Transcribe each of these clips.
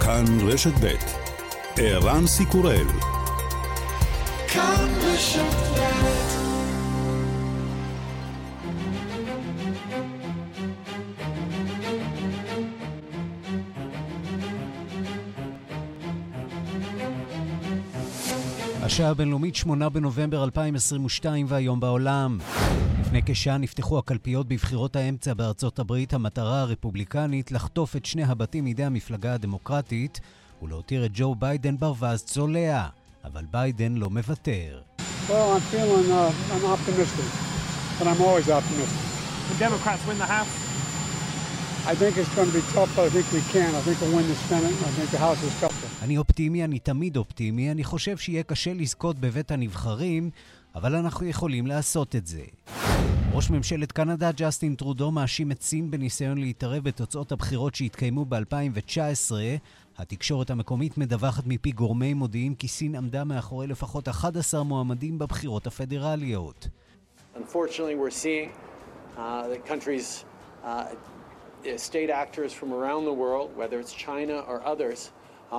כאן רשת ב' ערן סיקורל כאן רשת השעה הבינלאומית 8 בנובמבר 2022 והיום בעולם. לפני כשעה נפתחו הקלפיות בבחירות האמצע בארצות הברית, המטרה הרפובליקנית לחטוף את שני הבתים מידי המפלגה הדמוקרטית ולהותיר את ג'ו ביידן ברווז צולע. אבל ביידן לא מוותר. Well, I'm feeling, uh, I'm optimistic, but I'm always optimistic. The Democrats win the House? I think it's going to be tough, but I think we can. I think we'll win the Senate. I think the House is tougher. אני אופטימי, אני תמיד אופטימי. אני חושב שיהיה קשה לזכות בבית הנבחרים, אבל אנחנו יכולים לעשות את זה. ראש ממשלת קנדה ג'סטין טרודו מאשים את סין בניסיון להתערב בתוצאות הבחירות שהתקיימו ב-2019. התקשורת המקומית מדווחת מפי גורמי מודיעין כי סין עמדה מאחורי לפחות 11 מועמדים בבחירות הפדרליות. Uh, uh, state others, uh,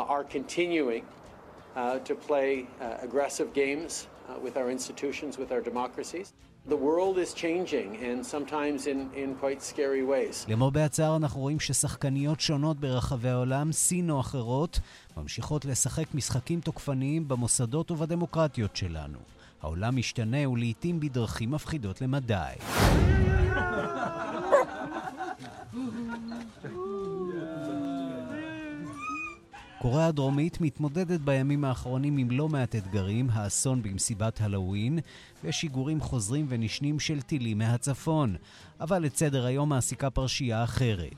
uh, to play uh, aggressive games uh, with our institutions, with our democracies. The world is changing, and sometimes in, in quite scary ways. למרבה הצער אנחנו רואים ששחקניות שונות ברחבי העולם, סין או אחרות, ממשיכות לשחק משחקים תוקפניים במוסדות ובדמוקרטיות שלנו. העולם משתנה ולעיתים בדרכים מפחידות למדי. קוריאה הדרומית מתמודדת בימים האחרונים עם לא מעט אתגרים, האסון במסיבת הלואוין ושיגורים חוזרים ונשנים של טילים מהצפון. אבל את סדר היום מעסיקה פרשייה אחרת.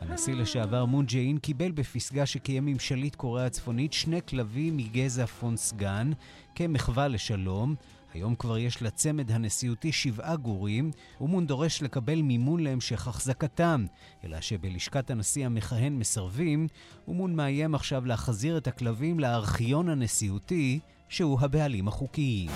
הנשיא לשעבר מון ג'אין קיבל בפסגה שקיים עם שליט קוריאה הצפונית שני כלבים מגזע פונסגן כמחווה לשלום, היום כבר יש לצמד הנשיאותי שבעה גורים, ומון דורש לקבל מימון להמשך החזקתם. אלא שבלשכת הנשיא המכהן מסרבים, ומון מאיים עכשיו להחזיר את הכלבים לארכיון הנשיאותי, שהוא הבעלים החוקיים.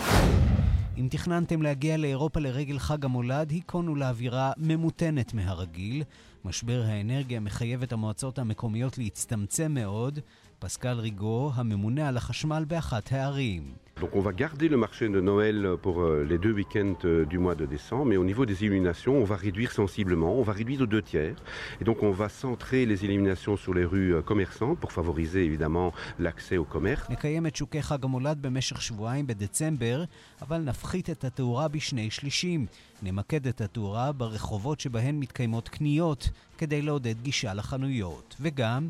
אם תכננתם להגיע לאירופה לרגל חג המולד, היכונו לאווירה ממותנת מהרגיל. משבר האנרגיה מחייב את המועצות המקומיות להצטמצם מאוד. פסקל ריגו, הממונה על החשמל באחת הערים. Donc on va garder le marché de Noël pour euh, les deux week-ends euh, du mois de décembre, mais au niveau des illuminations, on va réduire sensiblement, on va réduire de deux tiers. Et donc on va centrer les illuminations sur les rues euh, commerçantes pour favoriser évidemment l'accès au commerce. נקיים את שוקי חג המולד במשך שבועיים בדצמבר, אבל נפחית את התאורה בשני שלישים. נמקד את התאורה ברחובות שבהן מתקיימות קניות, כדי לעודד גישה לחנויות. וגם...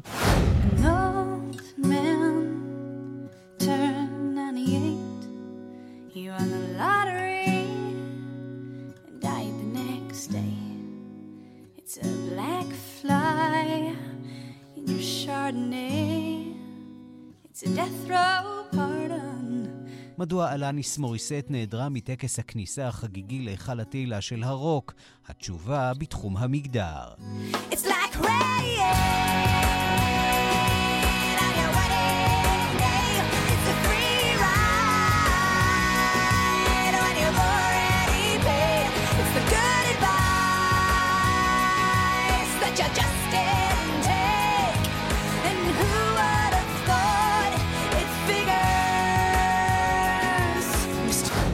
מדוע אלניס מוריסט נעדרה מטקס הכניסה החגיגי להיכל התהילה של הרוק? התשובה בתחום המגדר. It's like rain.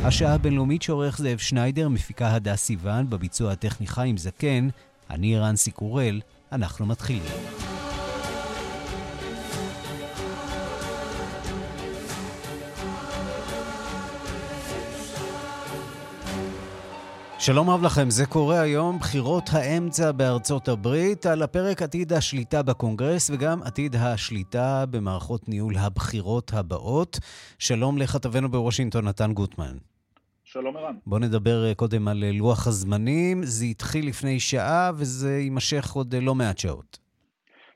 השעה הבינלאומית שעורך זאב שניידר, מפיקה הדס סיוון, בביצוע הטכני חיים זקן, אני רנסי קורל, אנחנו מתחילים. שלום רב לכם, זה קורה היום, בחירות האמצע בארצות הברית, על הפרק עתיד השליטה בקונגרס וגם עתיד השליטה במערכות ניהול הבחירות הבאות. שלום לכתבנו בוושינגטון, נתן גוטמן. שלום ערן. בוא נדבר אה, קודם על אה, לוח הזמנים. זה התחיל לפני שעה וזה יימשך עוד אה, לא מעט שעות.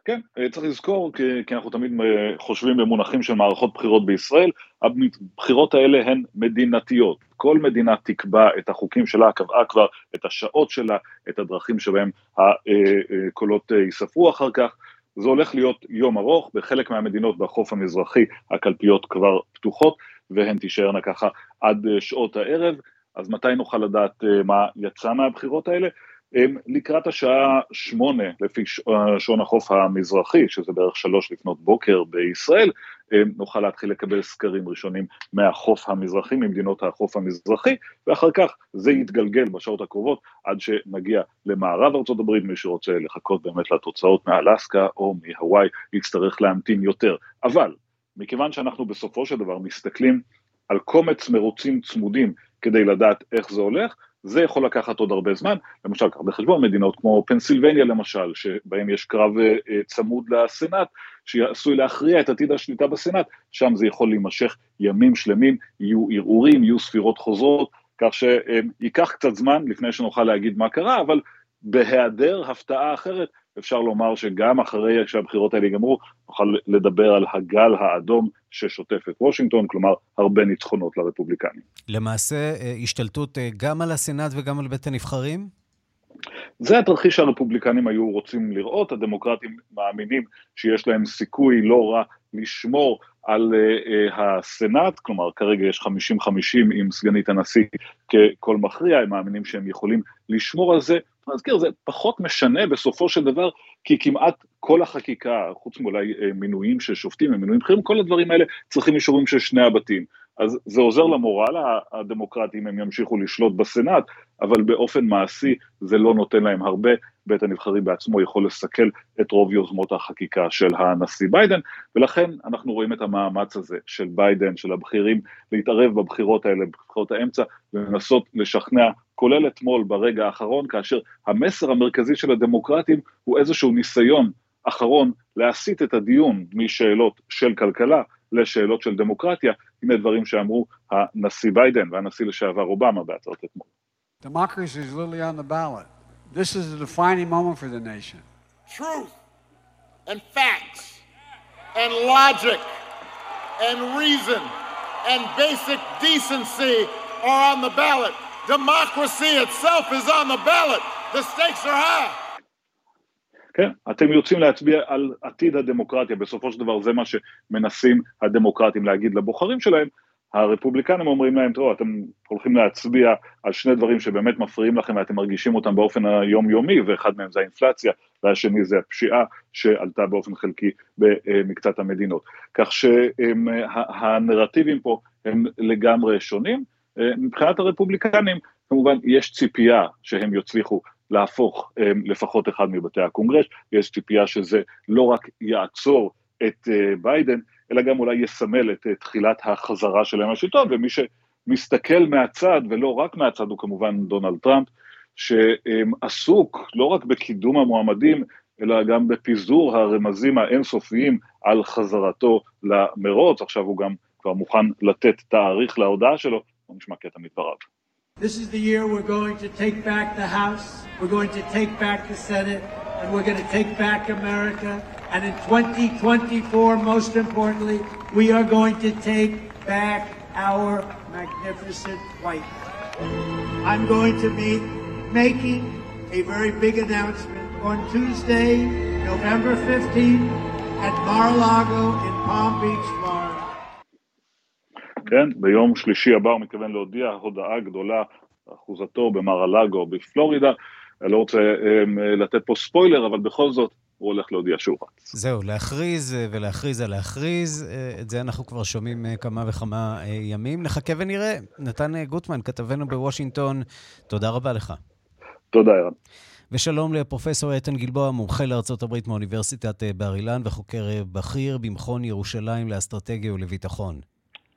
כן, צריך לזכור, כי, כי אנחנו תמיד חושבים במונחים של מערכות בחירות בישראל, הבחירות האלה הן מדינתיות. כל מדינה תקבע את החוקים שלה, קבעה כבר את השעות שלה, את הדרכים שבהם הקולות ייספרו אחר כך. זה הולך להיות יום ארוך, בחלק מהמדינות בחוף המזרחי הקלפיות כבר פתוחות, והן תישארנה ככה עד אה, שעות הערב, אז מתי נוכל לדעת אה, מה יצא מהבחירות האלה? לקראת השעה שמונה לפי שעון החוף המזרחי, שזה בערך שלוש לפנות בוקר בישראל, נוכל להתחיל לקבל סקרים ראשונים מהחוף המזרחי, ממדינות החוף המזרחי, ואחר כך זה יתגלגל בשעות הקרובות עד שנגיע למערב ארה"ב, מי שרוצה לחכות באמת לתוצאות מאלסקה או מהוואי יצטרך להמתין יותר. אבל מכיוון שאנחנו בסופו של דבר מסתכלים על קומץ מרוצים צמודים כדי לדעת איך זה הולך, זה יכול לקחת עוד הרבה זמן, למשל, קח בחשבון מדינות כמו פנסילבניה למשל, שבהם יש קרב אה, צמוד לסנאט, שעשוי להכריע את עתיד השליטה בסנאט, שם זה יכול להימשך ימים שלמים, יהיו ערעורים, יהיו ספירות חוזרות, כך שייקח קצת זמן לפני שנוכל להגיד מה קרה, אבל בהיעדר הפתעה אחרת, אפשר לומר שגם אחרי שהבחירות האלה ייגמרו, נוכל לדבר על הגל האדום ששוטף את וושינגטון, כלומר, הרבה ניצחונות לרפובליקנים. למעשה, אה, השתלטות אה, גם על הסנאט וגם על בית הנבחרים? זה התרחיש שהרפובליקנים היו רוצים לראות, הדמוקרטים מאמינים שיש להם סיכוי לא רע לשמור על uh, uh, הסנאט, כלומר כרגע יש 50-50 עם סגנית הנשיא כקול מכריע, הם מאמינים שהם יכולים לשמור על זה. אני מזכיר, זה פחות משנה בסופו של דבר, כי כמעט כל החקיקה, חוץ מאולי uh, מינויים של שופטים ומינויים בכירים, כל הדברים האלה צריכים אישורים של שני הבתים. אז זה עוזר למורל הדמוקרטי אם הם ימשיכו לשלוט בסנאט, אבל באופן מעשי זה לא נותן להם הרבה, בית הנבחרים בעצמו יכול לסכל את רוב יוזמות החקיקה של הנשיא ביידן, ולכן אנחנו רואים את המאמץ הזה של ביידן, של הבכירים, להתערב בבחירות האלה, בבחירות האמצע, ולנסות לשכנע, כולל אתמול ברגע האחרון, כאשר המסר המרכזי של הדמוקרטים הוא איזשהו ניסיון אחרון להסיט את הדיון משאלות של כלכלה לשאלות של דמוקרטיה, הנה דברים שאמרו הנשיא ביידן והנשיא לשעבר אובמה בהצעות אתמול. Democracy is literally on the ballot. This is a defining moment for the nation. Truth and facts and logic and reason and basic decency are on the ballot. Democracy itself is on the ballot. The stakes are high. כן, אתם יוצאים להצביע על עתיד הדמוקרטיה, בסופו של דבר זה מה שמנסים הדמוקרטים להגיד לבוחרים שלהם, הרפובליקנים אומרים להם, תראו, אתם הולכים להצביע על שני דברים שבאמת מפריעים לכם ואתם מרגישים אותם באופן היומיומי, ואחד מהם זה האינפלציה, והשני זה הפשיעה שעלתה באופן חלקי במקצת המדינות. כך שהנרטיבים פה הם לגמרי שונים. מבחינת הרפובליקנים, כמובן יש ציפייה שהם יצליחו להפוך לפחות אחד מבתי הקונגרס, יש ציפייה שזה לא רק יעצור את ביידן, אלא גם אולי יסמל את תחילת החזרה שלהם לשלטון, ומי שמסתכל מהצד, ולא רק מהצד, הוא כמובן דונלד טראמפ, שעסוק לא רק בקידום המועמדים, אלא גם בפיזור הרמזים האינסופיים על חזרתו למרוץ, עכשיו הוא גם כבר מוכן לתת תאריך להודעה שלו, בוא נשמע קטע מדבריו. This is the year we're going to take back the House, we're going to take back the Senate, and we're going to take back America. And in 2024, most importantly, we are going to take back our magnificent White House. I'm going to be making a very big announcement on Tuesday, November 15th, at Mar-a-Lago in Palm Beach, Florida. כן, ביום שלישי הבא הוא מתכוון להודיע הודעה גדולה, אחוזתו במר הלאגו בפלורידה, אני לא רוצה um, לתת פה ספוילר, אבל בכל זאת, הוא הולך להודיע שהוא רץ. זהו, להכריז אה, ולהכריז על להכריז, אה, את זה אנחנו כבר שומעים אה, כמה וכמה ימים. נחכה ונראה. נתן גוטמן, כתבנו בוושינגטון, תודה רבה לך. תודה, ערן. ושלום לפרופסור איתן גלבוע, מומחה לארצות הברית מאוניברסיטת בר אילן וחוקר בכיר במכון ירושלים לאסטרטגיה ולביטחון.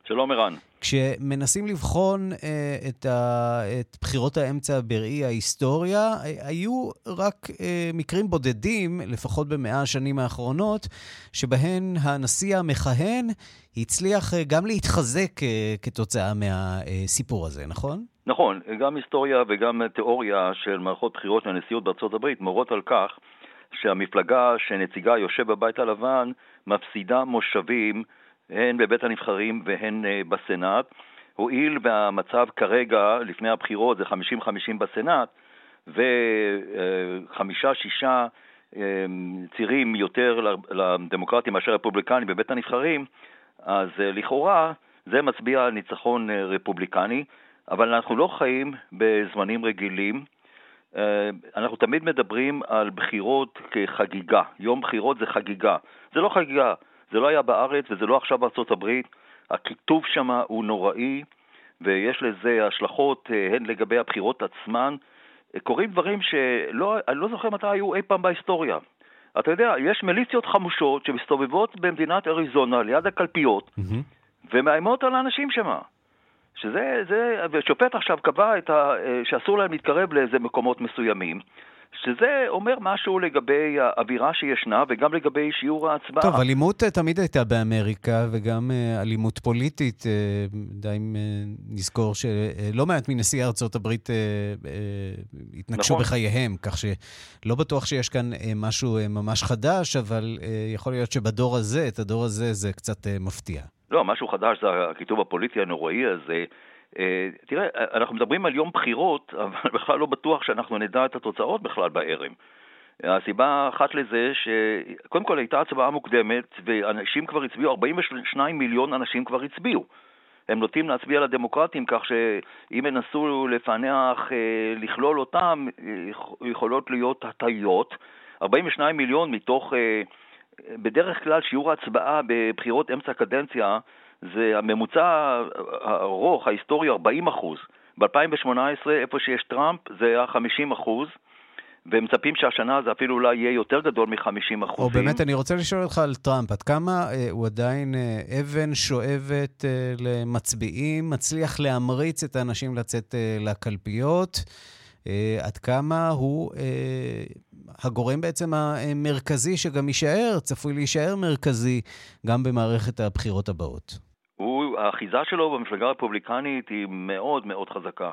שלום ערן. כשמנסים לבחון אה, את, ה, את בחירות האמצע בראי ההיסטוריה, אה, היו רק אה, מקרים בודדים, לפחות במאה השנים האחרונות, שבהן הנשיא המכהן הצליח אה, גם להתחזק אה, כתוצאה מהסיפור הזה, נכון? נכון, גם היסטוריה וגם תיאוריה של מערכות בחירות לנשיאות בארצות הברית מורות על כך שהמפלגה שנציגה יושב בבית הלבן מפסידה מושבים הן בבית הנבחרים והן אה, בסנאט. הואיל והמצב כרגע, לפני הבחירות, זה 50-50 בסנאט, וחמישה-שישה אה, צירים יותר לדמוקרטים מאשר רפובליקנים בבית הנבחרים, אז אה, לכאורה זה מצביע על ניצחון רפובליקני, אבל אנחנו לא חיים בזמנים רגילים. אנחנו תמיד מדברים על בחירות כחגיגה. יום בחירות זה חגיגה. זה לא חגיגה, זה לא היה בארץ וזה לא עכשיו בארצות הברית. הכיתוב שם הוא נוראי, ויש לזה השלכות הן לגבי הבחירות עצמן. קורים דברים שלא, אני לא זוכר מתי היו אי פעם בהיסטוריה. אתה יודע, יש מיליציות חמושות שמסתובבות במדינת אריזונה ליד הקלפיות mm-hmm. ומאיימות על האנשים שמה. שזה, זה, ושופט עכשיו קבע ה, שאסור להם להתקרב לאיזה מקומות מסוימים. שזה אומר משהו לגבי האווירה שישנה וגם לגבי שיעור ההצבעה. טוב, אלימות אה, תמיד הייתה באמריקה, וגם אה, אלימות פוליטית. אה, די אם נזכור שלא מעט מנשיאי ארצות הברית התנגשו נכון. בחייהם, כך שלא בטוח שיש כאן משהו ממש חדש, אבל יכול להיות שבדור הזה, את הדור הזה, זה קצת מפתיע. לא, משהו חדש זה הכיתוב הפוליטי הנוראי הזה. אה, תראה, אנחנו מדברים על יום בחירות, אבל בכלל לא בטוח שאנחנו נדע את התוצאות בכלל בערב. הסיבה האחת לזה שקודם כל הייתה הצבעה מוקדמת ואנשים כבר הצביעו, 42 מיליון אנשים כבר הצביעו. הם נוטים להצביע לדמוקרטים כך שאם ינסו לפענח, אה, לכלול אותם, יכולות להיות הטיות. 42 מיליון מתוך, אה, בדרך כלל שיעור ההצבעה בבחירות אמצע קדנציה זה הממוצע הארוך, ההיסטורי, 40 אחוז. ב-2018, איפה שיש טראמפ, זה היה 50 אחוז. ומצפים שהשנה זה אפילו אולי יהיה יותר גדול מ-50 אחוזים. או באמת, אני רוצה לשאול אותך על טראמפ, עד כמה אה, הוא עדיין אה, אבן שואבת אה, למצביעים, מצליח להמריץ את האנשים לצאת אה, לקלפיות? אה, עד כמה הוא אה, הגורם בעצם המרכזי שגם יישאר, צפוי להישאר מרכזי גם במערכת הבחירות הבאות? האחיזה שלו במפלגה הרפובליקנית היא מאוד מאוד חזקה.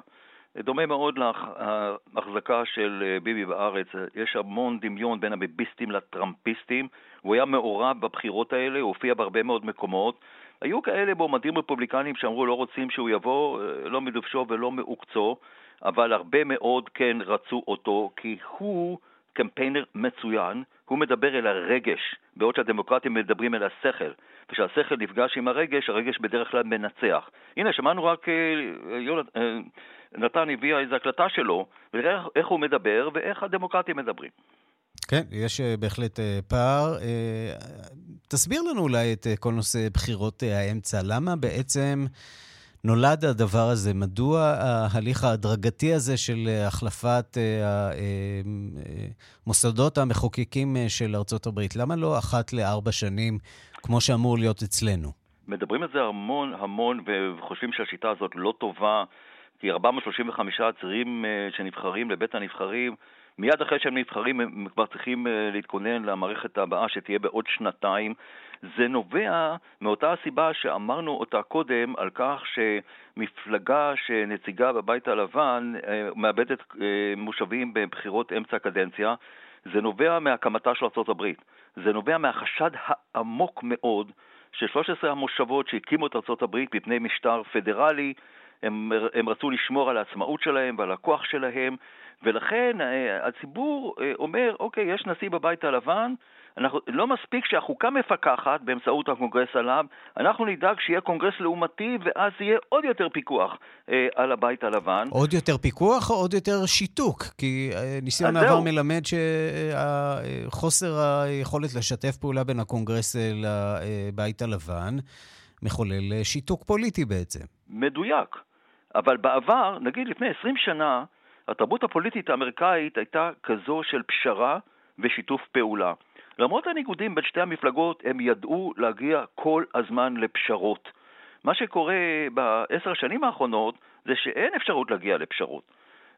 דומה מאוד להחזקה של אה, ביבי בארץ. יש המון דמיון בין הביביסטים לטראמפיסטים. הוא היה מעורב בבחירות האלה, הוא הופיע בהרבה מאוד מקומות. היו כאלה מועמדים רפובליקנים שאמרו לא רוצים שהוא יבוא, אה, לא מדובשו ולא מעוקצו, אבל הרבה מאוד כן רצו אותו, כי הוא קמפיינר מצוין, הוא מדבר אל הרגש, בעוד שהדמוקרטים מדברים אל השכל. וכשהשכל נפגש עם הרגש, הרגש בדרך כלל מנצח. הנה, שמענו רק, אה, אה, נתן הביא איזו הקלטה שלו, ונראה איך הוא מדבר ואיך הדמוקרטים מדברים. כן, יש אה, בהחלט פער. תסביר לנו אולי את כל נושא בחירות האמצע. למה בעצם... נולד הדבר הזה? מדוע ההליך ההדרגתי הזה של החלפת המוסדות המחוקקים של ארצות הברית, למה לא אחת לארבע שנים, כמו שאמור להיות אצלנו? מדברים על זה המון המון וחושבים שהשיטה הזאת לא טובה, כי 435 עצירים אה, שנבחרים לבית הנבחרים, מיד אחרי שהם נבחרים הם כבר צריכים אה, להתכונן למערכת הבאה שתהיה בעוד שנתיים. זה נובע מאותה הסיבה שאמרנו אותה קודם, על כך שמפלגה שנציגה בבית הלבן אה, מאבדת מושבים בבחירות אמצע הקדנציה, זה נובע מהקמתה של ארה"ב. זה נובע מהחשד העמוק מאוד של 13 המושבות שהקימו את ארה"ב מפני משטר פדרלי, הם, הם רצו לשמור על העצמאות שלהם ועל הכוח שלהם, ולכן אה, הציבור אה, אומר, אוקיי, יש נשיא בבית הלבן, אנחנו, לא מספיק שהחוקה מפקחת באמצעות הקונגרס עליו, אנחנו נדאג שיהיה קונגרס לעומתי ואז יהיה עוד יותר פיקוח אה, על הבית הלבן. עוד יותר פיקוח או עוד יותר שיתוק? כי אה, ניסיון העבר מלמד שחוסר היכולת לשתף פעולה בין הקונגרס לבית הלבן מחולל אה, שיתוק פוליטי בעצם. מדויק. אבל בעבר, נגיד לפני 20 שנה, התרבות הפוליטית האמריקאית הייתה כזו של פשרה ושיתוף פעולה. למרות הניגודים בין שתי המפלגות, הם ידעו להגיע כל הזמן לפשרות. מה שקורה בעשר השנים האחרונות זה שאין אפשרות להגיע לפשרות.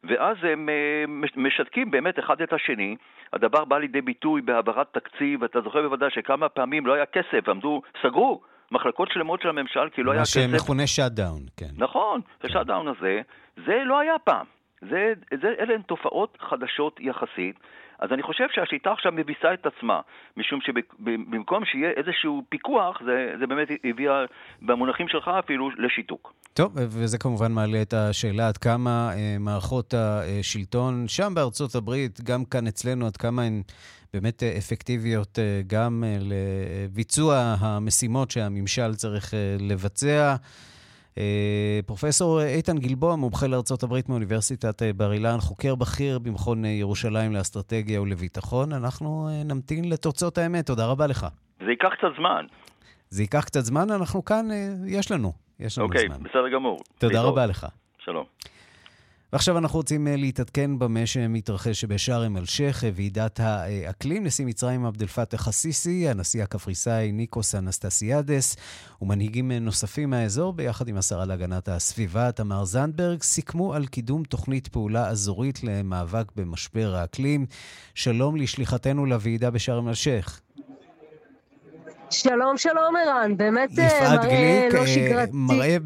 ואז הם אה, משתקים באמת אחד את השני. הדבר בא לידי ביטוי בהעברת תקציב, אתה זוכר בוודאי שכמה פעמים לא היה כסף, עמדו, סגרו מחלקות שלמות של הממשל כי לא היה כסף. מה שמכונה shutdown, כן. נכון, כן. ה shutdown הזה, זה לא היה פעם. זה, זה, אלה הן תופעות חדשות יחסית. אז אני חושב שהשיטה עכשיו מביסה את עצמה, משום שבמקום שיהיה איזשהו פיקוח, זה, זה באמת הביאה, במונחים שלך אפילו, לשיתוק. טוב, וזה כמובן מעלה את השאלה עד כמה אה, מערכות השלטון שם בארצות הברית, גם כאן אצלנו, עד כמה הן באמת אפקטיביות אה, גם אה, לביצוע המשימות שהממשל צריך אה, לבצע. פרופסור איתן גלבוע, מומחה לארה"ב מאוניברסיטת בר אילן, חוקר בכיר במכון ירושלים לאסטרטגיה ולביטחון. אנחנו נמתין לתוצאות האמת. תודה רבה לך. זה ייקח קצת זמן. זה ייקח קצת זמן, אנחנו כאן, יש לנו, יש לנו אוקיי, זמן. אוקיי, בסדר גמור. תודה רבה לך. שלום. ועכשיו אנחנו רוצים אה, להתעדכן במה שמתרחש בשארם א-שייח', ועידת האקלים. נשיא מצרים עבד אל-פתח א-סיסי, הנשיא הקפריסאי ניקוס אנסטסיאדס ומנהיגים נוספים מהאזור, ביחד עם השרה להגנת הסביבה תמר זנדברג, סיכמו על קידום תוכנית פעולה אזורית למאבק במשבר האקלים. שלום לשליחתנו לוועידה בשארם א-שייח'. שלום, שלום ערן, באמת אה, מראה גליק, לא אה, שגרתי. מראה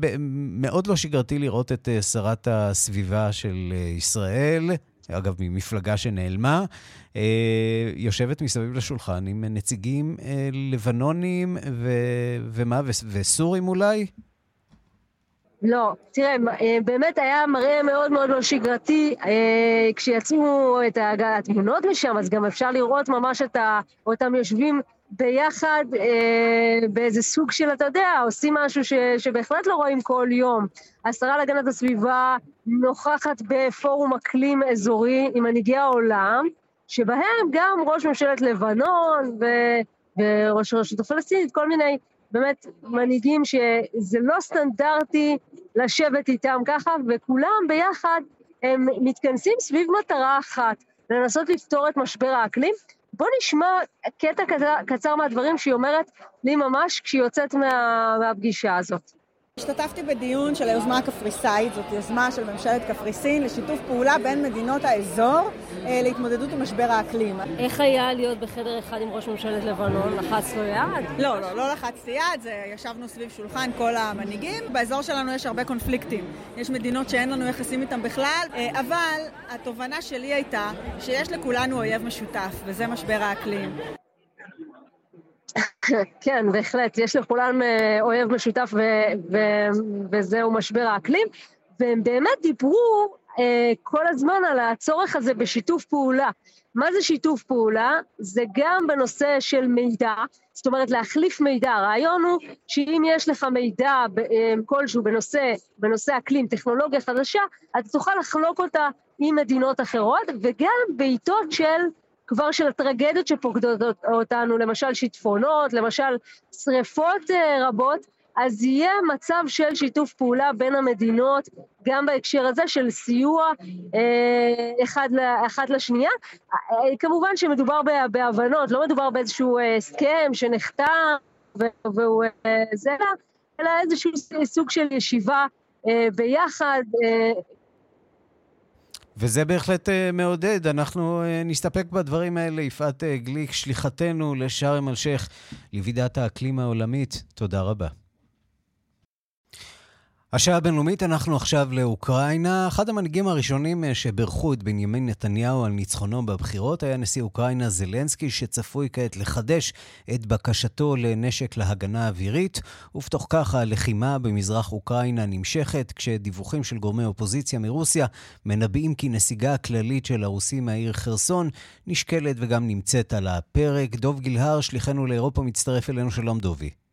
מאוד לא שגרתי לראות את אה, שרת הסביבה של ישראל, אגב, ממפלגה שנעלמה, יושבת מסביב לשולחן עם נציגים לבנונים ו... ומה, וסורים אולי? לא, תראה, באמת היה מראה מאוד מאוד לא שגרתי. כשיצאו את התמונות משם, אז גם אפשר לראות ממש את אותם יושבים ביחד אה, באיזה סוג של, אתה יודע, עושים משהו ש, שבהחלט לא רואים כל יום. השרה להגנת הסביבה נוכחת בפורום אקלים אזורי עם מנהיגי העולם, שבהם גם ראש ממשלת לבנון ו, וראש הרשות הפלסטינית, כל מיני באמת מנהיגים שזה לא סטנדרטי לשבת איתם ככה, וכולם ביחד הם מתכנסים סביב מטרה אחת, לנסות לפתור את משבר האקלים. בוא נשמע קטע קצר מהדברים שהיא אומרת לי ממש כשהיא יוצאת מה, מהפגישה הזאת. השתתפתי בדיון של היוזמה הקפריסאית, זאת יוזמה של ממשלת קפריסין לשיתוף פעולה בין מדינות האזור אה, להתמודדות עם משבר האקלים. איך היה להיות בחדר אחד עם ראש ממשלת לבנון? לחץ לו יד? לא, לא, לא לחצתי יד, זה, ישבנו סביב שולחן כל המנהיגים. באזור שלנו יש הרבה קונפליקטים. יש מדינות שאין לנו יחסים איתן בכלל, אה, אבל התובנה שלי הייתה שיש לכולנו אויב משותף, וזה משבר האקלים. כן, בהחלט. יש לכולם אה, אויב משותף וזהו משבר האקלים, והם באמת דיברו אה, כל הזמן על הצורך הזה בשיתוף פעולה. מה זה שיתוף פעולה? זה גם בנושא של מידע, זאת אומרת להחליף מידע. הרעיון הוא שאם יש לך מידע אה, כלשהו בנושא, בנושא אקלים, טכנולוגיה חדשה, אתה תוכל לחלוק אותה עם מדינות אחרות, וגם בעיתות של כבר של הטרגדיות שפוקדות אותנו, למשל שיטפונות, למשל שריפות אה, רבות, אז יהיה מצב של שיתוף פעולה בין המדינות, גם בהקשר הזה של סיוע אה, אחד, אחד לשנייה. אה, כמובן שמדובר בהבנות, לא מדובר באיזשהו הסכם שנחתם והוא זה, אלא איזשהו סוג של ישיבה ביחד, וזה בהחלט uh, מעודד. אנחנו uh, נסתפק בדברים האלה. יפעת uh, גליק, שליחתנו לשארם א-שייח' לוועידת האקלים העולמית. תודה רבה. השעה הבינלאומית, אנחנו עכשיו לאוקראינה. אחד המנהיגים הראשונים אה, שבירכו את בנימין נתניהו על ניצחונו בבחירות היה נשיא אוקראינה זלנסקי, שצפוי כעת לחדש את בקשתו לנשק להגנה אווירית, ובתוך כך הלחימה במזרח אוקראינה נמשכת, כשדיווחים של גורמי אופוזיציה מרוסיה מנבאים כי נסיגה הכללית של הרוסים מהעיר חרסון נשקלת וגם נמצאת על הפרק. דוב גילהר, שליחנו לאירופה, מצטרף אלינו. שלום דובי.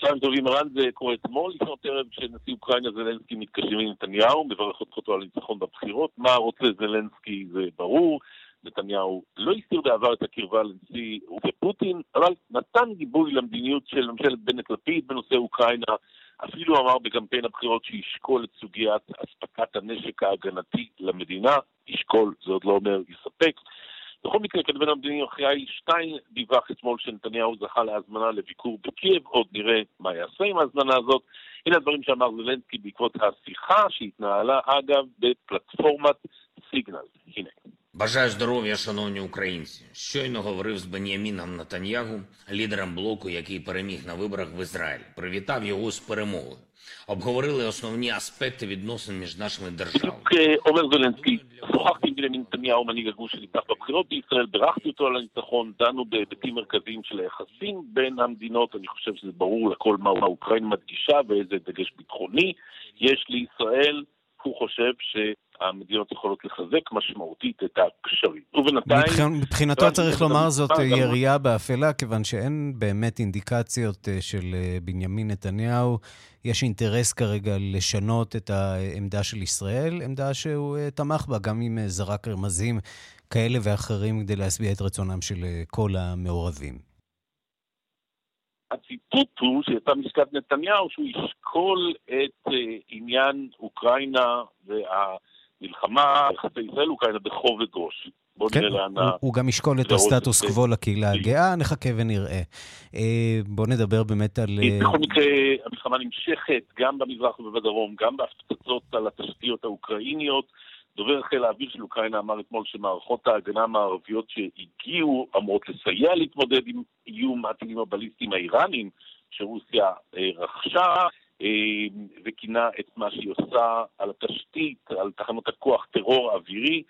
צהריים טובים, ערן, זה קורה אתמול לפנות ערב כשנשיא אוקראינה זלנסקי מתקשרים עם נתניהו, מברך אותו על ניצחון בבחירות. מה רוצה זלנסקי זה ברור. נתניהו לא הסתיר בעבר את הקרבה לנשיא ופוטין, אבל נתן גיבוי למדיניות של ממשלת בנט-לפיד בנושא אוקראינה. אפילו אמר בקמפיין הבחירות שישקול את סוגיית אספקת הנשק ההגנתי למדינה. ישקול, זה עוד לא אומר יספק. בכל מקרה, כדבר המדיני אחראי שטיין דיווח אתמול שנתניהו זכה להזמנה לביקור בקייב, עוד נראה מה יעשה עם ההזמנה הזאת. הנה הדברים שאמר זלנסקי בעקבות השיחה שהתנהלה, אגב, בפלטפורמת סיגנל. הנה. Бажаю здоров'я, шановні українці. Щойно говорив з Бен'яміном Натаньягу, лідером блоку, який переміг на виборах в Ізраїль. Привітав його з перемогою. обговорили основні аспекти відносин між нашими державами. אומר זלנסקי, שוחחתי עם בנימין נתניהו, מנהיג הגוש שניצח בבחירות בישראל, בירכתי אותו על הניצחון, דנו בהיבטים מרכזיים של היחסים בין המדינות, אני חושב שזה ברור לכל מה אוקראינה מדגישה ואיזה דגש ביטחוני יש לישראל. הוא חושב שהמדינות יכולות לחזק משמעותית את הקשרים. ובינתיים... מבחינתו צריך לומר זאת ירייה באפלה, כיוון שאין באמת אינדיקציות אה, של אה, בנימין נתניהו. יש אינטרס כרגע לשנות את העמדה של ישראל, עמדה שהוא אה, תמך בה, גם אם זרק רמזים כאלה ואחרים כדי להשביע את רצונם של כל המעורבים. הציטוט הוא שיצא משקת נתניהו שהוא ישקול את uh, עניין אוקראינה והמלחמה, יחסי ישראל-אוקראינה בכובד ראש. כן, הוא, הוא גם ישקול את הסטטוס קוו לקהילה הגאה, נחכה ונראה. אה, בואו נדבר באמת על... אה, בכל מקרה, המלחמה נמשכת גם במזרח ובדרום, גם בהפצצות על התשתיות האוקראיניות. דובר חיל האוויר של אוקראינה אמר אתמול שמערכות ההגנה המערביות שהגיעו אמורות לסייע להתמודד עם איום הטילים הבליסטיים האיראנים שרוסיה אה, רכשה, אה, וכינה את מה שהיא עושה על התשתית, על תחנות הכוח טרור אווירי.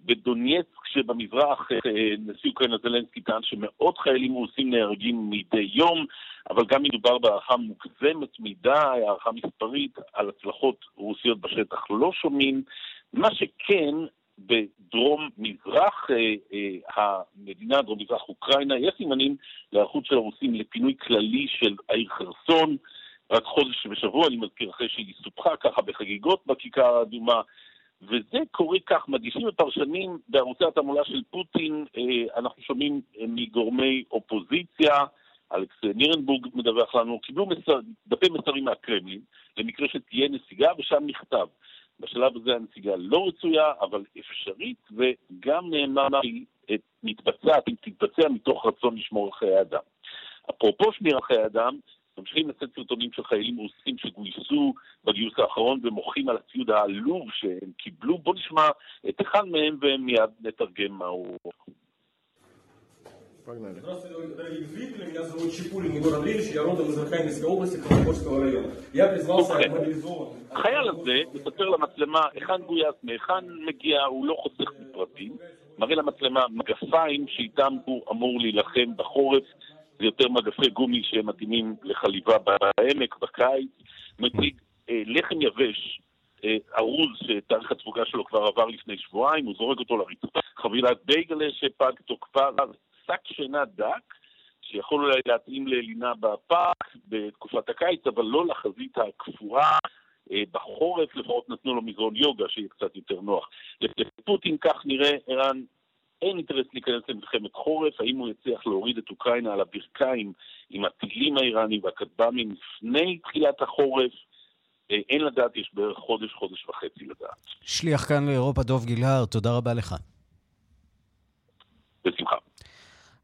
בדונייצק שבמזרח אה, נשיא אוקראינה זלנסקי טען שמאות חיילים רוסים נהרגים מדי יום, אבל גם מדובר בהערכה מוגזמת מדי, הערכה מספרית על הצלחות רוסיות בשטח לא שומעים. מה שכן, בדרום מזרח אה, אה, המדינה, דרום מזרח אוקראינה, יש סימנים להיערכות של הרוסים לפינוי כללי של העיר חרסון, רק חודש ושבוע, אני מזכיר, אחרי שהיא סופחה ככה בחגיגות בכיכר האדומה, וזה קורה כך, מדגישים הפרשנים בערוצי התעמולה של פוטין, אה, אנחנו שומעים מגורמי אופוזיציה, אלכס נירנבורג מדווח לנו, קיבלו מסר, דפי מסרים מהקרמלין, למקרה שתהיה נסיגה, ושם נכתב. בשלב הזה הנסיגה לא רצויה, אבל אפשרית, וגם נאמר שהיא מתבצעת, היא תתבצע מתוך רצון לשמור על חיי אדם. אפרופו שמירה חיי אדם, ממשיכים לצאת סרטונים של חיילים רוסים שגויסו בגיוס האחרון ומוחים על הציוד העלוב שהם קיבלו. בואו נשמע את אחד מהם ומיד נתרגם מה הוא... Погнали. Здравствуйте, дорогие зрители. Меня зовут Чепулин Егор Андреевич. Я родом из Архангельской области, Колокольского района. Я призвался мобилизован. החייל הזה מספר למצלמה היכן גויס, מהיכן מגיע, הוא לא חוסך בפרטים. מראה למצלמה מגפיים שאיתם הוא אמור להילחם בחורף. זה יותר מגפי גומי שמתאימים לחליבה בעמק, בקיץ. מציג אה, לחם יבש אה, ארוז שתאריך התפוגה שלו כבר עבר לפני שבועיים, הוא זורק אותו לרצפה. חבילת בייגלה שפג תוקפה, שק שינה דק, שיכול אולי להתאים ללינה בפארק בתקופת הקיץ, אבל לא לחזית הקפואה. אה, בחורף לפחות נתנו לו מזרון יוגה, שיהיה קצת יותר נוח. לפוטין, כך נראה, ערן, אין אינטרס להיכנס למלחמת חורף, האם הוא יצליח להוריד את אוקראינה על הברכיים עם הטילים האיראנים והכטב"מים לפני תחילת החורף, אה, אין לדעת, יש בערך חודש, חודש וחצי לדעת. שליח כאן לאירופה, דוב גילהר, תודה רבה לך. בשמחה.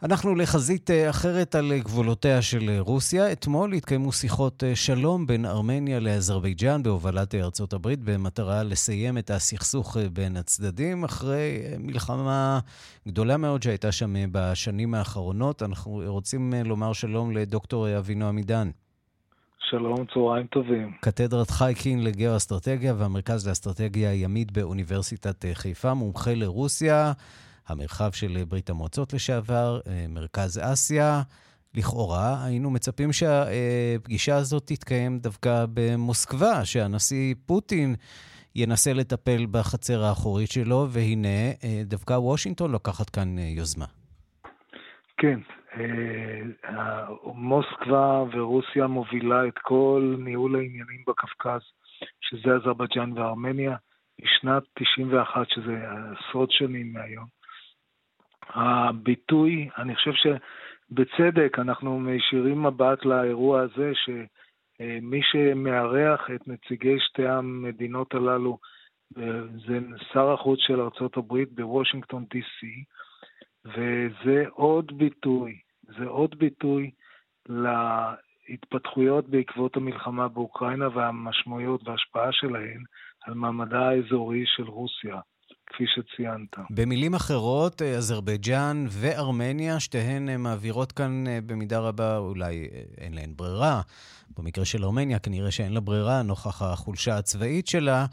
אנחנו לחזית אה, אחרת על גבולותיה של אה, רוסיה. אתמול התקיימו שיחות אה, שלום בין ארמניה לאזרבייג'אן בהובלת ארצות הברית במטרה לסיים את הסכסוך בין הצדדים אחרי מלחמה גדולה מאוד שהייתה שם בשנים האחרונות. אנחנו רוצים לומר שלום לדוקטור אבינועם עידן. שלום, צהריים טובים. קתדרת חייקין לגאו-אסטרטגיה והמרכז לאסטרטגיה הימית באוניברסיטת חיפה, מומחה לרוסיה. המרחב של ברית המועצות לשעבר, אה, מרכז אסיה. לכאורה היינו מצפים שהפגישה הזאת תתקיים דווקא במוסקבה, שהנשיא פוטין ינסה לטפל בחצר האחורית שלו, והנה אה, דווקא וושינגטון לוקחת כאן אה, יוזמה. כן, מוסקבה ורוסיה מובילה את כל ניהול העניינים בקווקז, שזה אזרבייג'אן וארמניה, משנת 91, שזה עשרות שנים מהיום. הביטוי, אני חושב שבצדק אנחנו מישירים מבט לאירוע הזה, שמי שמארח את נציגי שתי המדינות הללו זה שר החוץ של ארה"ב בוושינגטון די.סי, וזה עוד ביטוי, זה עוד ביטוי להתפתחויות בעקבות המלחמה באוקראינה והמשמעויות וההשפעה שלהן על מעמדה האזורי של רוסיה. כפי שציינת. במילים אחרות, אה, אזרבייג'אן וארמניה, שתיהן אה, מעבירות כאן אה, במידה רבה, אולי אין להן ברירה. במקרה של ארמניה, כנראה שאין לה ברירה, נוכח החולשה הצבאית שלה.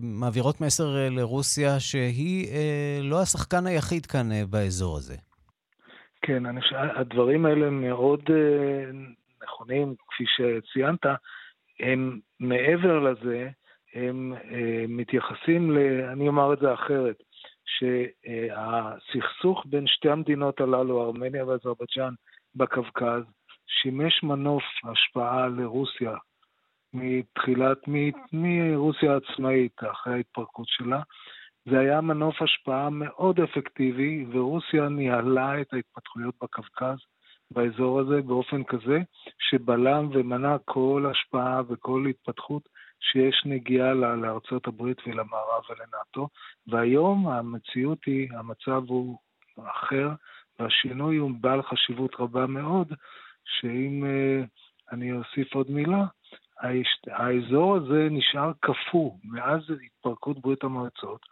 מעבירות מסר לרוסיה שהיא לא השחקן היחיד כאן באזור הזה. כן, אני הדברים האלה מאוד נכונים, כפי שציינת, הם מעבר לזה, הם אה, מתייחסים, ל, אני אומר את זה אחרת, שהסכסוך בין שתי המדינות הללו, ארמניה ואזרבייג'אן בקווקז, שימש מנוף השפעה לרוסיה מתחילת, מרוסיה העצמאית, אחרי ההתפרקות שלה. זה היה מנוף השפעה מאוד אפקטיבי, ורוסיה ניהלה את ההתפתחויות בקווקז, באזור הזה, באופן כזה שבלם ומנע כל השפעה וכל התפתחות שיש נגיעה לארצות הברית ולמערב ולנאט"ו, והיום המציאות היא, המצב הוא אחר, והשינוי הוא בעל חשיבות רבה מאוד, שאם uh, אני אוסיף עוד מילה, האזור הזה נשאר קפוא מאז התפרקות ברית המועצות.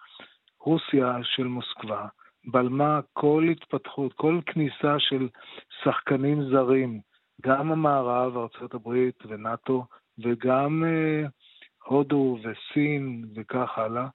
רוסיה של מוסקבה בלמה כל התפתחות, כל כניסה של שחקנים זרים, גם המערב, ארה"ב ונאט"ו, וגם uh, הודו וסין וכך הלאה.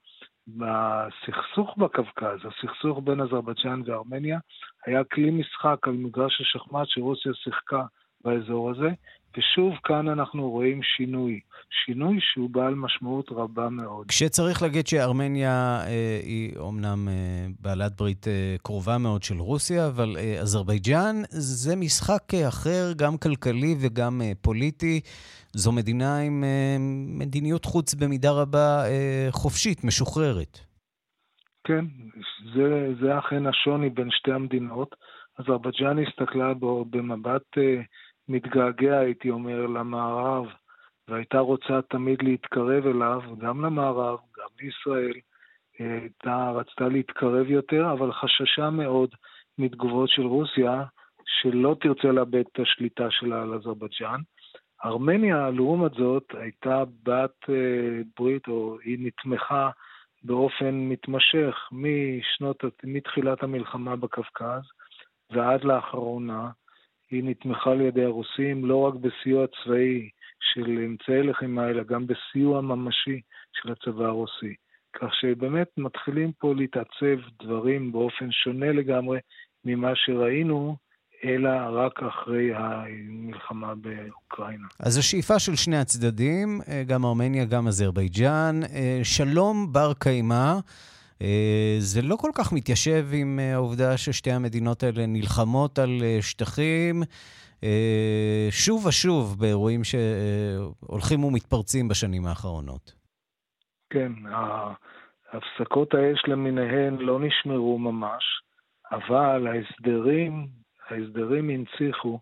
הסכסוך בקווקז, הסכסוך בין אזרבייג'אן וארמניה, היה כלי משחק על מגרש השחמט שרוסיה שיחקה באזור הזה, ושוב כאן אנחנו רואים שינוי, שינוי שהוא בעל משמעות רבה מאוד. כשצריך להגיד שארמניה אה, היא אומנם אה, בעלת ברית אה, קרובה מאוד של רוסיה, אבל אה, אזרבייג'אן זה משחק אחר, גם כלכלי וגם אה, פוליטי. זו מדינה עם אה, מדיניות חוץ במידה רבה אה, חופשית, משוחררת. כן, זה, זה אכן השוני בין שתי המדינות. אזרבייג'אן הסתכלה בו במבט אה, מתגעגע, הייתי אומר, למערב, והייתה רוצה תמיד להתקרב אליו, גם למערב, גם לישראל. הייתה, רצתה להתקרב יותר, אבל חששה מאוד מתגובות של רוסיה, שלא תרצה לאבד את השליטה שלה על אזרבייג'אן. ארמניה, לעומת זאת, הייתה בת אה, ברית, או היא נתמכה באופן מתמשך משנות, מתחילת המלחמה בקווקז ועד לאחרונה. היא נתמכה על ידי הרוסים לא רק בסיוע צבאי של אמצעי לחימה, אלא גם בסיוע ממשי של הצבא הרוסי. כך שבאמת מתחילים פה להתעצב דברים באופן שונה לגמרי ממה שראינו אלא רק אחרי המלחמה באוקראינה. אז השאיפה של שני הצדדים, אה, גם ארמניה, גם אזרבייג'אן, אה, שלום בר קיימא. אה, זה לא כל כך מתיישב עם העובדה ששתי המדינות האלה נלחמות על שטחים שוב ושוב באירועים שהולכים ומתפרצים בשנים האחרונות. כן, הפסקות האש למיניהן לא נשמרו ממש, אבל ההסדרים ההסדרים הנציחו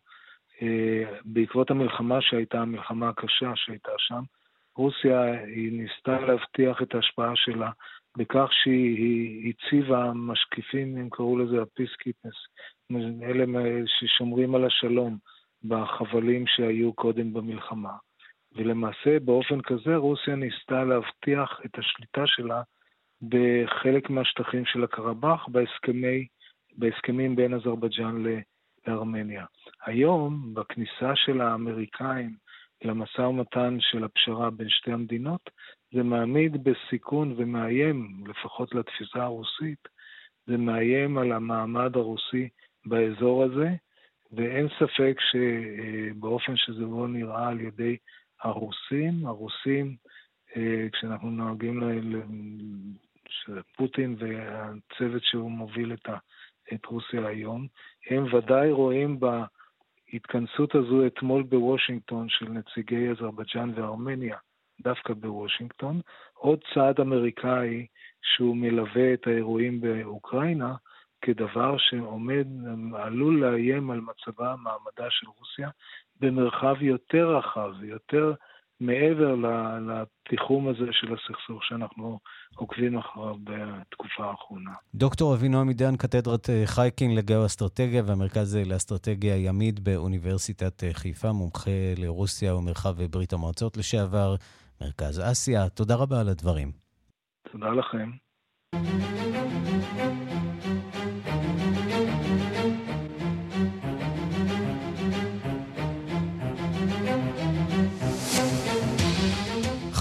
אה, בעקבות המלחמה שהייתה, המלחמה הקשה שהייתה שם. רוסיה, היא ניסתה להבטיח את ההשפעה שלה בכך שהיא הציבה משקיפים, הם קראו לזה הפיסקיפנס, אלה ששומרים על השלום בחבלים שהיו קודם במלחמה. ולמעשה, באופן כזה, רוסיה ניסתה להבטיח את השליטה שלה בחלק מהשטחים של הקרבאח בהסכמי, בהסכמים בין אזרבייג'אן לארמניה. היום, בכניסה של האמריקאים למשא ומתן של הפשרה בין שתי המדינות, זה מעמיד בסיכון ומאיים, לפחות לתפיסה הרוסית, זה מאיים על המעמד הרוסי באזור הזה, ואין ספק שבאופן שזה לא נראה על ידי הרוסים, הרוסים, אה, כשאנחנו נוהגים פוטין והצוות שהוא מוביל את ה... את רוסיה היום, הם ודאי רואים בהתכנסות הזו אתמול בוושינגטון של נציגי אזרבייג'אן וארמניה, דווקא בוושינגטון, עוד צעד אמריקאי שהוא מלווה את האירועים באוקראינה כדבר שעומד, עלול לאיים על מצבה, מעמדה של רוסיה, במרחב יותר רחב, יותר מעבר לתיחום הזה של הסכסוך שאנחנו עוקבים אחריו בתקופה האחרונה. דוקטור אבינועם עידן, קתדרת אה, חייקין לגאו-אסטרטגיה והמרכז אה, לאסטרטגיה ימית באוניברסיטת אה, חיפה, מומחה לרוסיה ומרחב ברית המועצות לשעבר, מרכז אסיה. תודה רבה על הדברים. תודה לכם.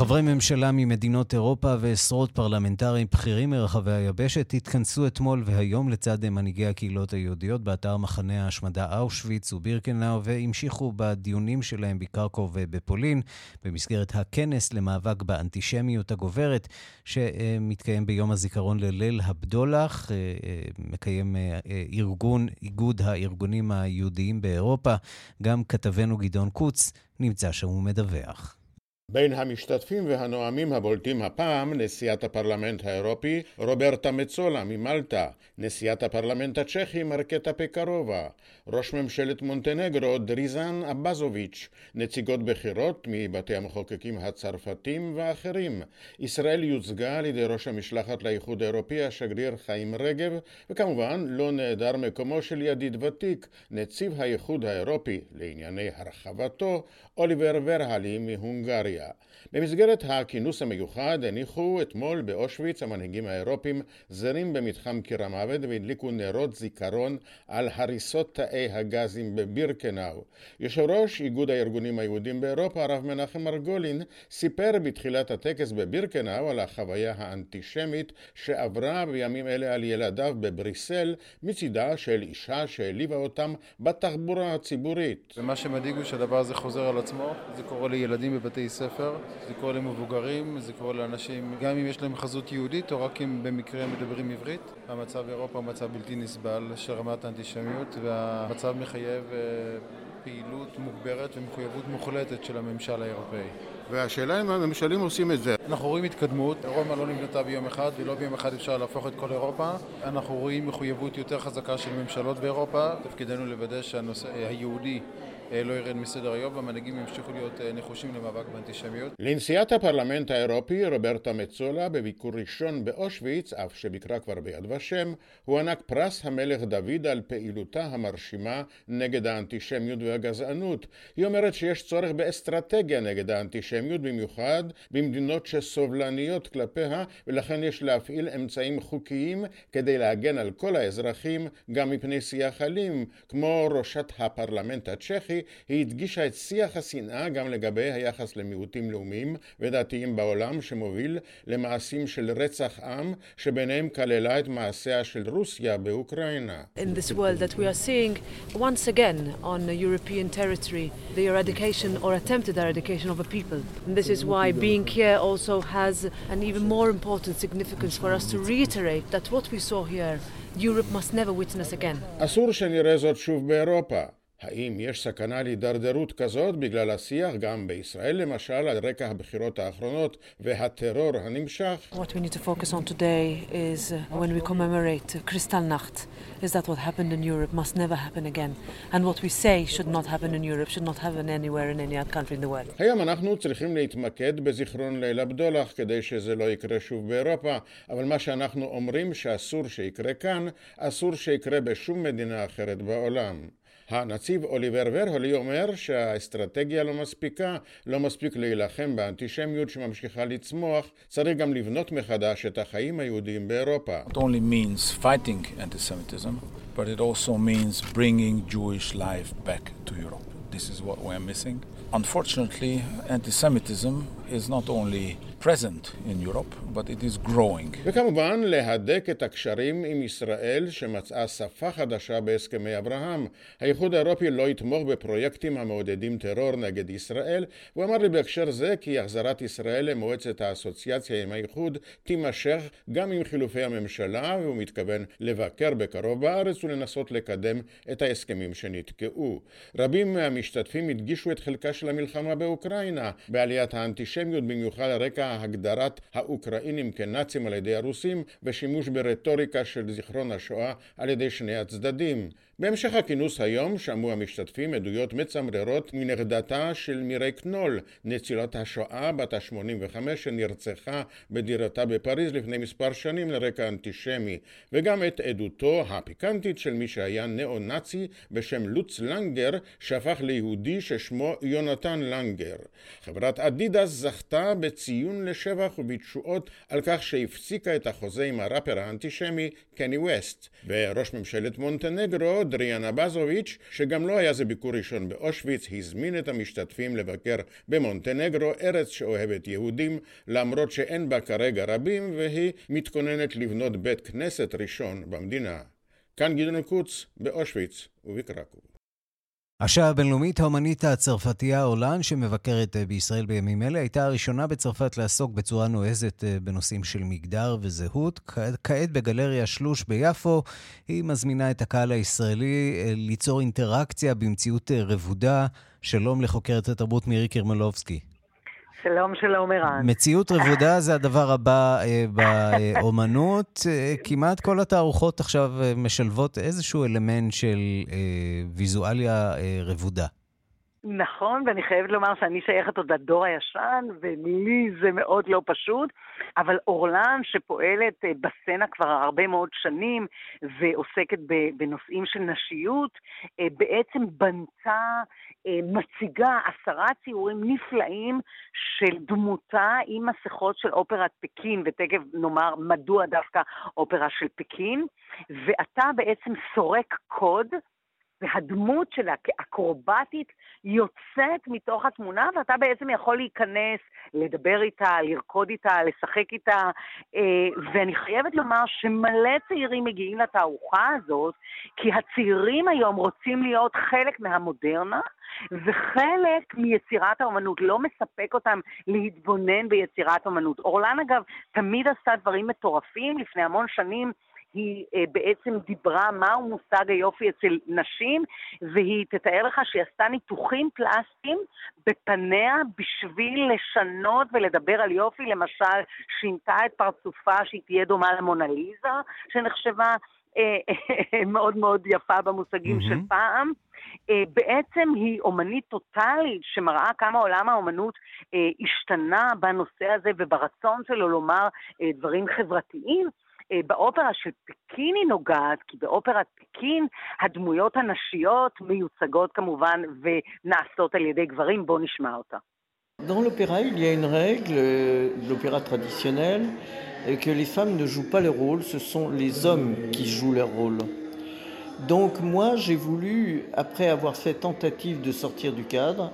חברי ממשלה ממדינות אירופה ועשרות פרלמנטרים בכירים מרחבי היבשת התכנסו אתמול והיום לצד מנהיגי הקהילות היהודיות באתר מחנה ההשמדה אושוויץ ובירקנאו והמשיכו בדיונים שלהם בקרקוב ובפולין במסגרת הכנס למאבק באנטישמיות הגוברת שמתקיים ביום הזיכרון לליל הבדולח, אה, אה, מקיים אה, ארגון, איגוד הארגונים היהודיים באירופה. גם כתבנו גדעון קוץ נמצא שם ומדווח. בין המשתתפים והנואמים הבולטים הפעם, נשיאת הפרלמנט האירופי רוברטה מצולה ממלטה, נשיאת הפרלמנט הצ'כי מרקטה פקרובה, ראש ממשלת מונטנגרו דריזן אבזוביץ', נציגות בכירות מבתי המחוקקים הצרפתים ואחרים. ישראל יוצגה על ידי ראש המשלחת לאיחוד האירופי השגריר חיים רגב, וכמובן לא נעדר מקומו של ידיד ותיק, נציב האיחוד האירופי לענייני הרחבתו, אוליבר ורהלי מהונגריה. במסגרת הכינוס המיוחד הניחו אתמול באושוויץ המנהיגים האירופים זרים במתחם קיר המוות והדליקו נרות זיכרון על הריסות תאי הגזים בבירקנאו. יושב ראש איגוד הארגונים היהודים באירופה, הרב מנחם מרגולין, סיפר בתחילת הטקס בבירקנאו על החוויה האנטישמית שעברה בימים אלה על ילדיו בבריסל מצידה של אישה שהעליבה אותם בתחבורה הציבורית. ומה שמדאיג הוא שהדבר הזה חוזר על עצמו, זה קורה לילדים בבתי ספר, זה קורה למבוגרים, זה קורה לאנשים, גם אם יש להם חזות יהודית או רק אם במקרה הם מדברים עברית. המצב באירופה הוא מצב בלתי נסבל של רמת האנטישמיות והמצב מחייב אה, פעילות מוגברת ומחויבות מוחלטת של הממשל האירופאי. והשאלה אם הממשלים עושים את זה. אנחנו רואים התקדמות, רומא לא נבנתה ביום אחד ולא ביום אחד אפשר להפוך את כל אירופה. אנחנו רואים מחויבות יותר חזקה של ממשלות באירופה. תפקידנו לוודא שהנושא היהודי אה, לא ירד מסדר היום והמנהיגים ימשיכו להיות אה, נחושים למאבק באנטישמיות. לנשיאת הפרלמנט האירופי רוברטה מצולה בביקור ראשון באושוויץ, אף שביקרה כבר ביד ושם, הוענק פרס המלך דוד על פעילותה המרשימה נגד האנטישמיות והגזענות. היא אומרת שיש צורך באסטרטגיה נגד האנטישמיות, במיוחד במדינות שסובלניות כלפיה, ולכן יש להפעיל אמצעים חוקיים כדי להגן על כל האזרחים, גם מפני שיח אלים, כמו ראשת הפרלמנט הצ'כי היא הדגישה את שיח השנאה גם לגבי היחס למיעוטים לאומיים ודתיים בעולם שמוביל למעשים של רצח עם שביניהם כללה את מעשיה של רוסיה באוקראינה. In this world that we are seeing once again on European territory the eradication or attempted eradication of a people. And this is why being here also has an even more important significance for us to reiterate that what we saw here Europe must never witness again. אסור שנראה זאת שוב באירופה. האם יש סכנה להידרדרות כזאת בגלל השיח גם בישראל למשל על רקע הבחירות האחרונות והטרור הנמשך? What we need to focus on today is uh, when we commemorate Kristallnacht is that what happened in Europe must never happen again and what we say should not happen in Europe should not happen anywhere in any other country in the world. היום אנחנו צריכים להתמקד בזיכרון ליל הבדולח כדי שזה לא יקרה שוב באירופה אבל מה שאנחנו אומרים שאסור שיקרה כאן אסור שיקרה בשום מדינה אחרת בעולם. הנציב אוליבר ורהולי אומר שהאסטרטגיה לא מספיקה, לא מספיק להילחם באנטישמיות שממשיכה לצמוח, צריך גם לבנות מחדש את החיים היהודיים באירופה. This is what we are missing. Unfortunately, anti-Semitism is not only present in Europe, but it is growing. וכמובן, להדק את הקשרים עם ישראל שמצאה שפה חדשה בהסכמי אברהם. האיחוד האירופי לא יתמוך בפרויקטים המעודדים טרור נגד ישראל, הוא אמר לי בהקשר זה כי החזרת ישראל למועצת האסוציאציה עם האיחוד תימשך גם עם חילופי הממשלה, והוא מתכוון לבקר בקרוב בארץ ולנסות לקדם את ההסכמים שנתקעו. רבים מהמשתתפים הדגישו את חלקה של המלחמה באוקראינה, בעליית האנטישמיות במיוחד על רקע הגדרת האוקראינים כנאצים על ידי הרוסים ושימוש ברטוריקה של זיכרון השואה על ידי שני הצדדים. בהמשך הכינוס היום שמעו המשתתפים עדויות מצמררות מנכדתה של מירי קנול, נצילת השואה בת ה-85 שנרצחה בדירתה בפריז לפני מספר שנים לרקע אנטישמי, וגם את עדותו הפיקנטית של מי שהיה ניאו-נאצי בשם לוץ לנגר, שהפך ליהודי ששמו יונתן לנגר. חברת אדידס זכתה בציון לשבח ובתשואות על כך שהפסיקה את החוזה עם הראפר האנטישמי קני ווסט, וראש ממשלת מונטנגרו, דריאנה בזוביץ', שגם לא היה זה ביקור ראשון באושוויץ, הזמין את המשתתפים לבקר במונטנגרו, ארץ שאוהבת יהודים, למרות שאין בה כרגע רבים, והיא מתכוננת לבנות בית כנסת ראשון במדינה. כאן גדעון קוץ, באושוויץ ובקרקוב. השעה הבינלאומית, האומנית הצרפתייה אורלן, שמבקרת אה, בישראל בימים אלה, הייתה הראשונה בצרפת לעסוק בצורה נועזת אה, בנושאים של מגדר וזהות. כעת בגלריה שלוש ביפו, היא מזמינה את הקהל הישראלי אה, ליצור אינטראקציה במציאות רבודה. שלום לחוקרת התרבות מירי קרמלובסקי. שלום, שלום, ערן. מציאות רבודה זה הדבר הבא אה, באומנות. אה, כמעט כל התערוכות עכשיו אה, משלבות איזשהו אלמנט של ויזואליה רבודה. נכון, ואני חייבת לומר שאני שייכת עוד לדור הישן, ולי זה מאוד לא פשוט, אבל אורלן, שפועלת אה, בסצנה כבר הרבה מאוד שנים ועוסקת בנושאים של נשיות, אה, בעצם בנתה, אה, מציגה עשרה ציורים נפלאים של דמותה עם מסכות של אופרת פקין, ותכף נאמר מדוע דווקא אופרה של פקין, ואתה בעצם סורק קוד. והדמות שלה כאקרובטית יוצאת מתוך התמונה, ואתה בעצם יכול להיכנס, לדבר איתה, לרקוד איתה, לשחק איתה, אה, ואני חייבת לומר שמלא צעירים מגיעים לתערוכה הזאת, כי הצעירים היום רוצים להיות חלק מהמודרנה, וחלק מיצירת האומנות, לא מספק אותם להתבונן ביצירת אומנות. אורלן, אגב, תמיד עשתה דברים מטורפים, לפני המון שנים היא אה, בעצם דיברה מהו מושג היופי אצל נשים, והיא תתאר לך שהיא עשתה ניתוחים פלסטיים בפניה בשביל לשנות ולדבר על יופי. למשל, שינתה את פרצופה שהיא תהיה דומה למונליזה, שנחשבה אה, מאוד מאוד יפה במושגים mm-hmm. של פעם. אה, בעצם היא אומנית טוטאלית שמראה כמה עולם האומנות אה, השתנה בנושא הזה וברצון שלו לומר אה, דברים חברתיים. באופרה של פקין היא נוגעת, כי באופרת פקין הדמויות הנשיות מיוצגות כמובן ונעשות על ידי גברים. בואו נשמע אותה. Dans l'opéra, il y a une règle de l'opéra traditionnel, que les femmes ne jouent pas les rôles, ce sont les hommes qui jouent leurs rôles. Donc moi, j'ai voulu, après avoir fait tentative de sortir du cadre,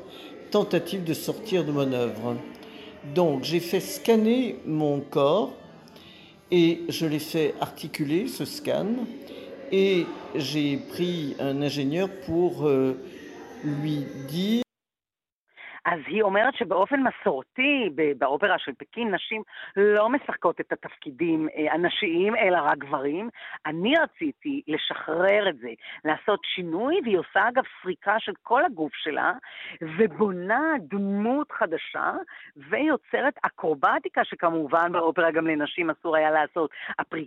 tentative de sortir de mon œuvre. Donc j'ai fait scanner mon corps et je l'ai fait articuler, ce scan, et j'ai pris un ingénieur pour euh, lui dire אז היא אומרת שבאופן מסורתי, באופרה של פקין, נשים לא משחקות את התפקידים אה, הנשיים, אלא רק גברים. אני רציתי לשחרר את זה, לעשות שינוי, והיא עושה אגב סריקה של כל הגוף שלה, ובונה דמות חדשה, ויוצרת אקרובטיקה, שכמובן באופרה גם לנשים אסור היה לעשות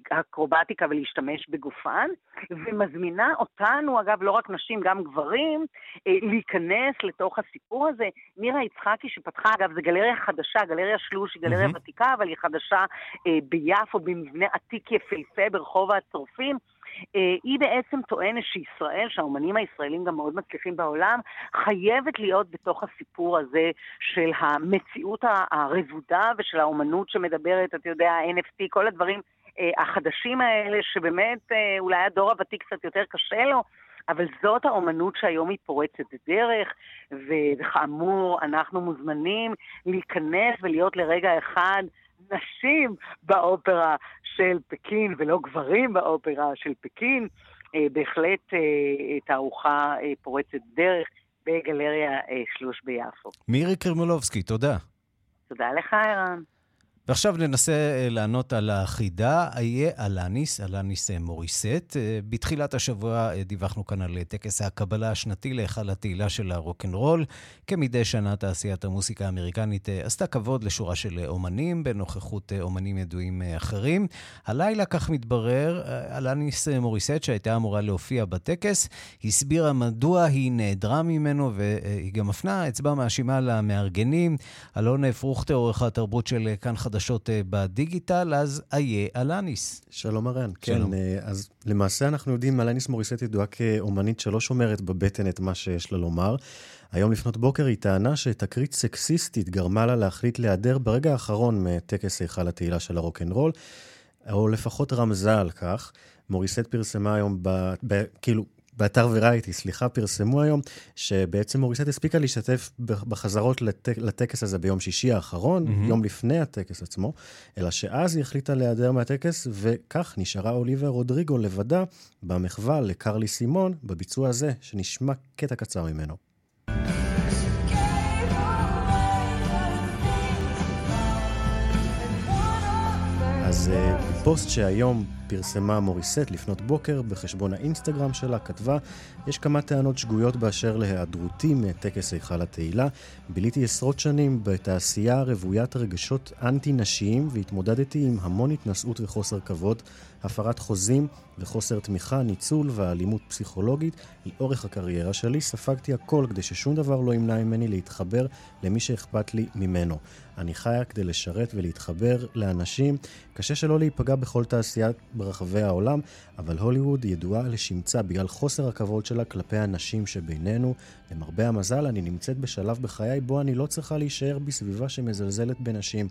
אקרובטיקה ולהשתמש בגופן, ומזמינה אותנו, אגב, לא רק נשים, גם גברים, אה, להיכנס לתוך הסיפור הזה. מירה יצחקי שפתחה, אגב, זו גלריה חדשה, גלריה שלוש היא גלריה mm-hmm. ותיקה, אבל היא חדשה אה, ביפו, במבנה עתיק יפהפה ברחוב הצורפים. אה, היא בעצם טוענת שישראל, שהאומנים הישראלים גם מאוד מצליחים בעולם, חייבת להיות בתוך הסיפור הזה של המציאות הרבודה ושל האומנות שמדברת, אתה יודע, ה-NFT, כל הדברים אה, החדשים האלה, שבאמת אה, אולי הדור הוותיק קצת יותר קשה לו. אבל זאת האומנות שהיום היא פורצת דרך, וכאמור, אנחנו מוזמנים להיכנס ולהיות לרגע אחד נשים באופרה של פקין, ולא גברים באופרה של פקין. אה, בהחלט אה, תערוכה אה, פורצת דרך בגלריה שלוש ביפו. מירי קרמולובסקי, תודה. תודה לך, ערן. ועכשיו ננסה אה, לענות על החידה, איה אלניס, אלניס אה, מוריסט. אה, בתחילת השבוע דיווחנו כאן על טקס הקבלה השנתי להיכל התהילה של הרוקנרול. כמדי שנה תעשיית המוסיקה האמריקנית עשתה כבוד לשורה של אומנים, בנוכחות אומנים ידועים אחרים. הלילה, כך מתברר, אלניס מוריסט, שהייתה אמורה להופיע בטקס, הסבירה מדוע היא נעדרה ממנו, והיא גם מפנה אצבע מאשימה למארגנים. אלון פרוכטר, עורך התרבות של כאן חדשות. חדשות בדיגיטל, אז איה אלניס. שלום ארן. כן, אז למעשה אנחנו יודעים, אלניס מוריסט ידועה כאומנית שלא שומרת בבטן את מה שיש לה לומר. היום לפנות בוקר היא טענה שתקרית סקסיסטית גרמה לה להחליט להיעדר ברגע האחרון מטקס היכל התהילה של הרוקנרול, או לפחות רמזה על כך. מוריסט פרסמה היום, ב, ב, כאילו, באתר ורייטי, סליחה, פרסמו היום, שבעצם מוריסט הספיקה להשתתף בחזרות לטק, לטקס הזה ביום שישי האחרון, mm-hmm. יום לפני הטקס עצמו, אלא שאז היא החליטה להיעדר מהטקס, וכך נשארה אוליביה רודריגו לבדה במחווה לקרלי סימון, בביצוע הזה, שנשמע קטע קצר ממנו. אז uh, פוסט שהיום פרסמה מוריסט לפנות בוקר בחשבון האינסטגרם שלה, כתבה, יש כמה טענות שגויות באשר להיעדרותי מטקס היכל התהילה. ביליתי עשרות שנים בתעשייה רוויית רגשות אנטי-נשיים והתמודדתי עם המון התנשאות וחוסר כבוד, הפרת חוזים וחוסר תמיכה, ניצול ואלימות פסיכולוגית. לאורך הקריירה שלי ספגתי הכל כדי ששום דבר לא ימנע ממני להתחבר למי שאכפת לי ממנו. אני חיה כדי לשרת ולהתחבר לאנשים. קשה שלא להיפגע בכל תעשייה ברחבי העולם, אבל הוליווד ידועה לשמצה בגלל חוסר הכבוד שלה כלפי הנשים שבינינו. למרבה המזל, אני נמצאת בשלב בחיי בו אני לא צריכה להישאר בסביבה שמזלזלת בנשים.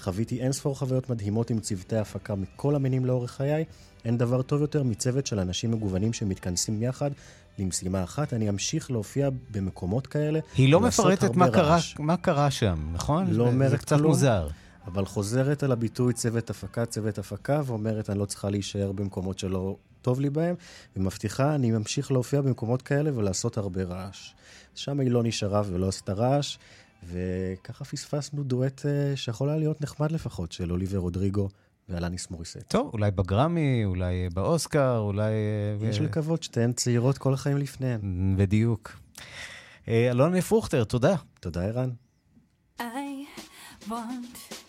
חוויתי אינספור חוויות מדהימות עם צוותי הפקה מכל המינים לאורך חיי. אין דבר טוב יותר מצוות של אנשים מגוונים שמתכנסים יחד למשימה אחת. אני אמשיך להופיע במקומות כאלה. היא לא מפרטת מה קרה, מה קרה שם, נכון? לא אומרת כלום. זה קצת מוזר. אבל חוזרת על הביטוי צוות הפקה, צוות הפקה, ואומרת, אני לא צריכה להישאר במקומות שלא טוב לי בהם, ומבטיחה, אני ממשיך להופיע במקומות כאלה ולעשות הרבה רעש. שם היא לא נשארה ולא עשתה רעש, וככה פספסנו דואט אה, שיכול היה להיות נחמד לפחות, של אוליבר רודריגו ואלניס מוריסט. טוב, אולי בגרמי, אולי באוסקר, אולי... אה, יש לקוות שתיהן צעירות כל החיים לפניהן. בדיוק. אה, אלון פרוכטר, תודה. תודה, ערן. I want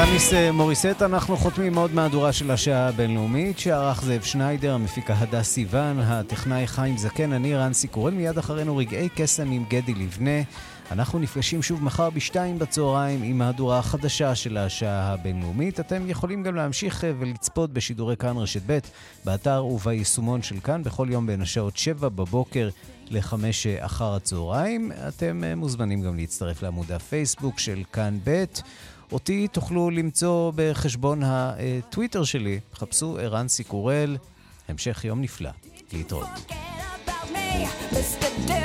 אלניס אה, מוריסט, אנחנו חותמים עוד מהדורה של השעה הבינלאומית, שערך זאב שניידר, המפיקה הדס סיוון, הטכנאי חיים זקן, אני רנסי קורן, מיד אחרינו רגעי קסם עם גדי לבנה. אנחנו נפגשים שוב מחר בשתיים בצהריים עם מהדורה החדשה של השעה הבינלאומית. אתם יכולים גם להמשיך אה, ולצפות בשידורי כאן רשת ב', באתר וביישומון של כאן, בכל יום בין השעות שבע בבוקר לחמש אה, אחר הצהריים. אתם מוזמנים גם להצטרף לעמוד הפייסבוק של כאן ב'. אותי תוכלו למצוא בחשבון הטוויטר שלי. חפשו ערן סיקורל. המשך יום נפלא. להתראות. Mr. Do,